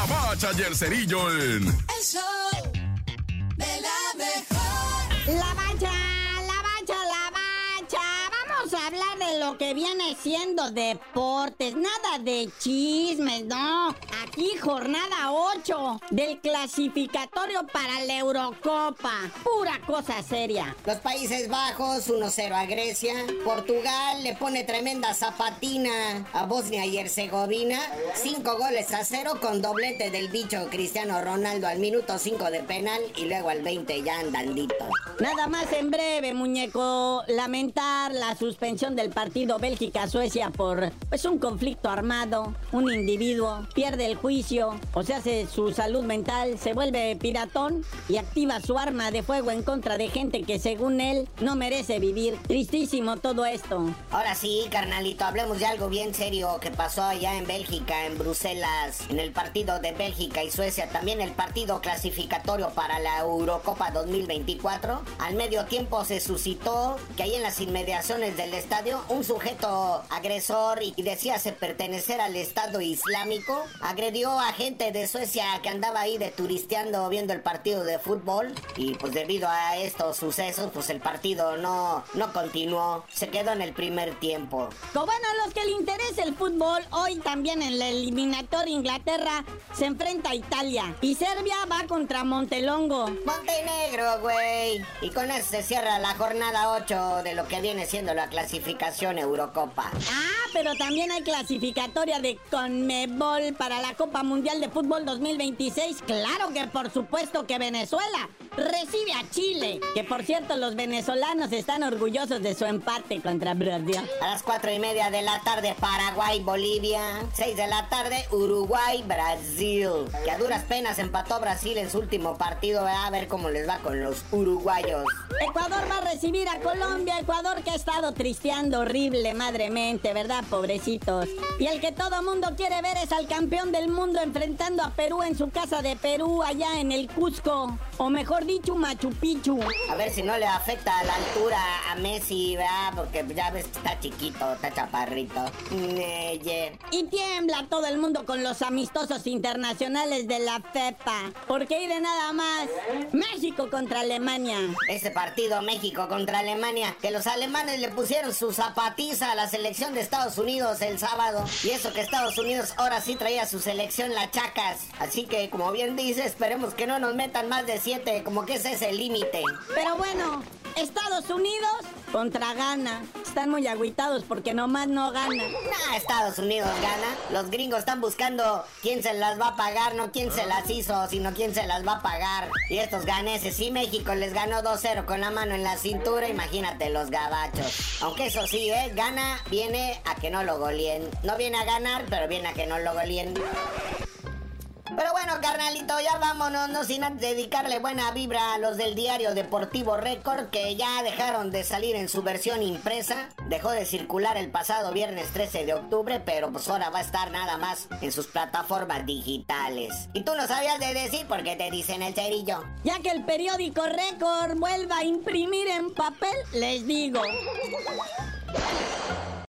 La Bacha y el Cerillo en... El show de la mejor. La Bacha, la Bacha, la Bacha. Vamos a hablar de lo que viene siendo deportes, nada de chismes, no. Aquí jornada 8 del clasificatorio para la Eurocopa. Pura cosa seria. Los Países Bajos 1-0 a Grecia. Portugal le pone tremenda zapatina a Bosnia y Herzegovina. 5 goles a 0 con doblete del bicho Cristiano Ronaldo al minuto 5 de penal y luego al 20 ya andandito. Nada más en breve, muñeco, lamentar la suspensión del partido Bélgica-Suecia por pues un conflicto armado, un individuo pierde el juicio, o sea, hace su salud mental, se vuelve piratón y activa su arma de fuego en contra de gente que según él no merece vivir. Tristísimo todo esto. Ahora sí, carnalito, hablemos de algo bien serio que pasó allá en Bélgica, en Bruselas, en el partido de Bélgica y Suecia, también el partido clasificatorio para la Eurocopa 2024. Al medio tiempo se suscitó que ahí en las inmediaciones del estadio un sujeto agresor y decíase pertenecer al Estado Islámico agredió a gente de Suecia que andaba ahí de turisteando viendo el partido de fútbol y pues debido a estos sucesos pues el partido no, no continuó, se quedó en el primer tiempo. Como bueno, a los que le interesa el fútbol, hoy también en la eliminatoria Inglaterra se enfrenta a Italia y Serbia va contra Montelongo. Montenegro, güey. Y con eso se cierra la jornada 8 de lo que viene siendo la clasificación Eurocopa. Ah, pero también hay clasificatoria de Conmebol para la Copa Mundial de Fútbol 2026. Claro que por supuesto que Venezuela recibe a Chile. Que por cierto, los venezolanos están orgullosos de su empate contra Brasil. A las 4 y media de la tarde, Paraguay, Bolivia. 6 de la tarde, Uruguay, Brasil. Que a duras penas empató Brasil en su último partido. A ver cómo les va con los uruguayos. Ecuador va a recibir a Colombia. Ecuador que ha estado tristeando horrible, madremente, ¿verdad, pobrecitos? Y el que todo mundo quiere ver es al campeón del mundo enfrentando a Perú en su casa de Perú, allá en el Cusco. O mejor dicho, Machu Picchu. A ver si no le afecta a la altura a Messi, ¿verdad? Porque ya ves que está chiquito, está chaparrito. Neye. Y tiembla todo el mundo con los amistosos internacionales de la FEPA. Porque hay de nada más. México contra Alemania. Ese partido México contra Alemania, que los alemanes le pusieron su zapatiza a la selección de Estados Unidos el sábado. Y eso que Estados Unidos ahora sí traía su selección la chacas. Así que, como bien dice, esperemos que no nos metan más de como que ese es el límite. Pero bueno, Estados Unidos contra Ghana. Están muy agüitados porque nomás no ganan. Nah, Estados Unidos gana. Los gringos están buscando quién se las va a pagar, no quién se las hizo, sino quién se las va a pagar. Y estos ganeses, sí, México les ganó 2-0 con la mano en la cintura, imagínate los gabachos. Aunque eso sí, ¿eh? Gana viene a que no lo goleen. No viene a ganar, pero viene a que no lo goleen. Pero bueno, carnalito, ya vámonos, no sin dedicarle buena vibra a los del diario Deportivo Récord que ya dejaron de salir en su versión impresa. Dejó de circular el pasado viernes 13 de octubre, pero pues ahora va a estar nada más en sus plataformas digitales. Y tú no sabías de decir por qué te dicen el cerillo. Ya que el periódico Récord vuelva a imprimir en papel, les digo.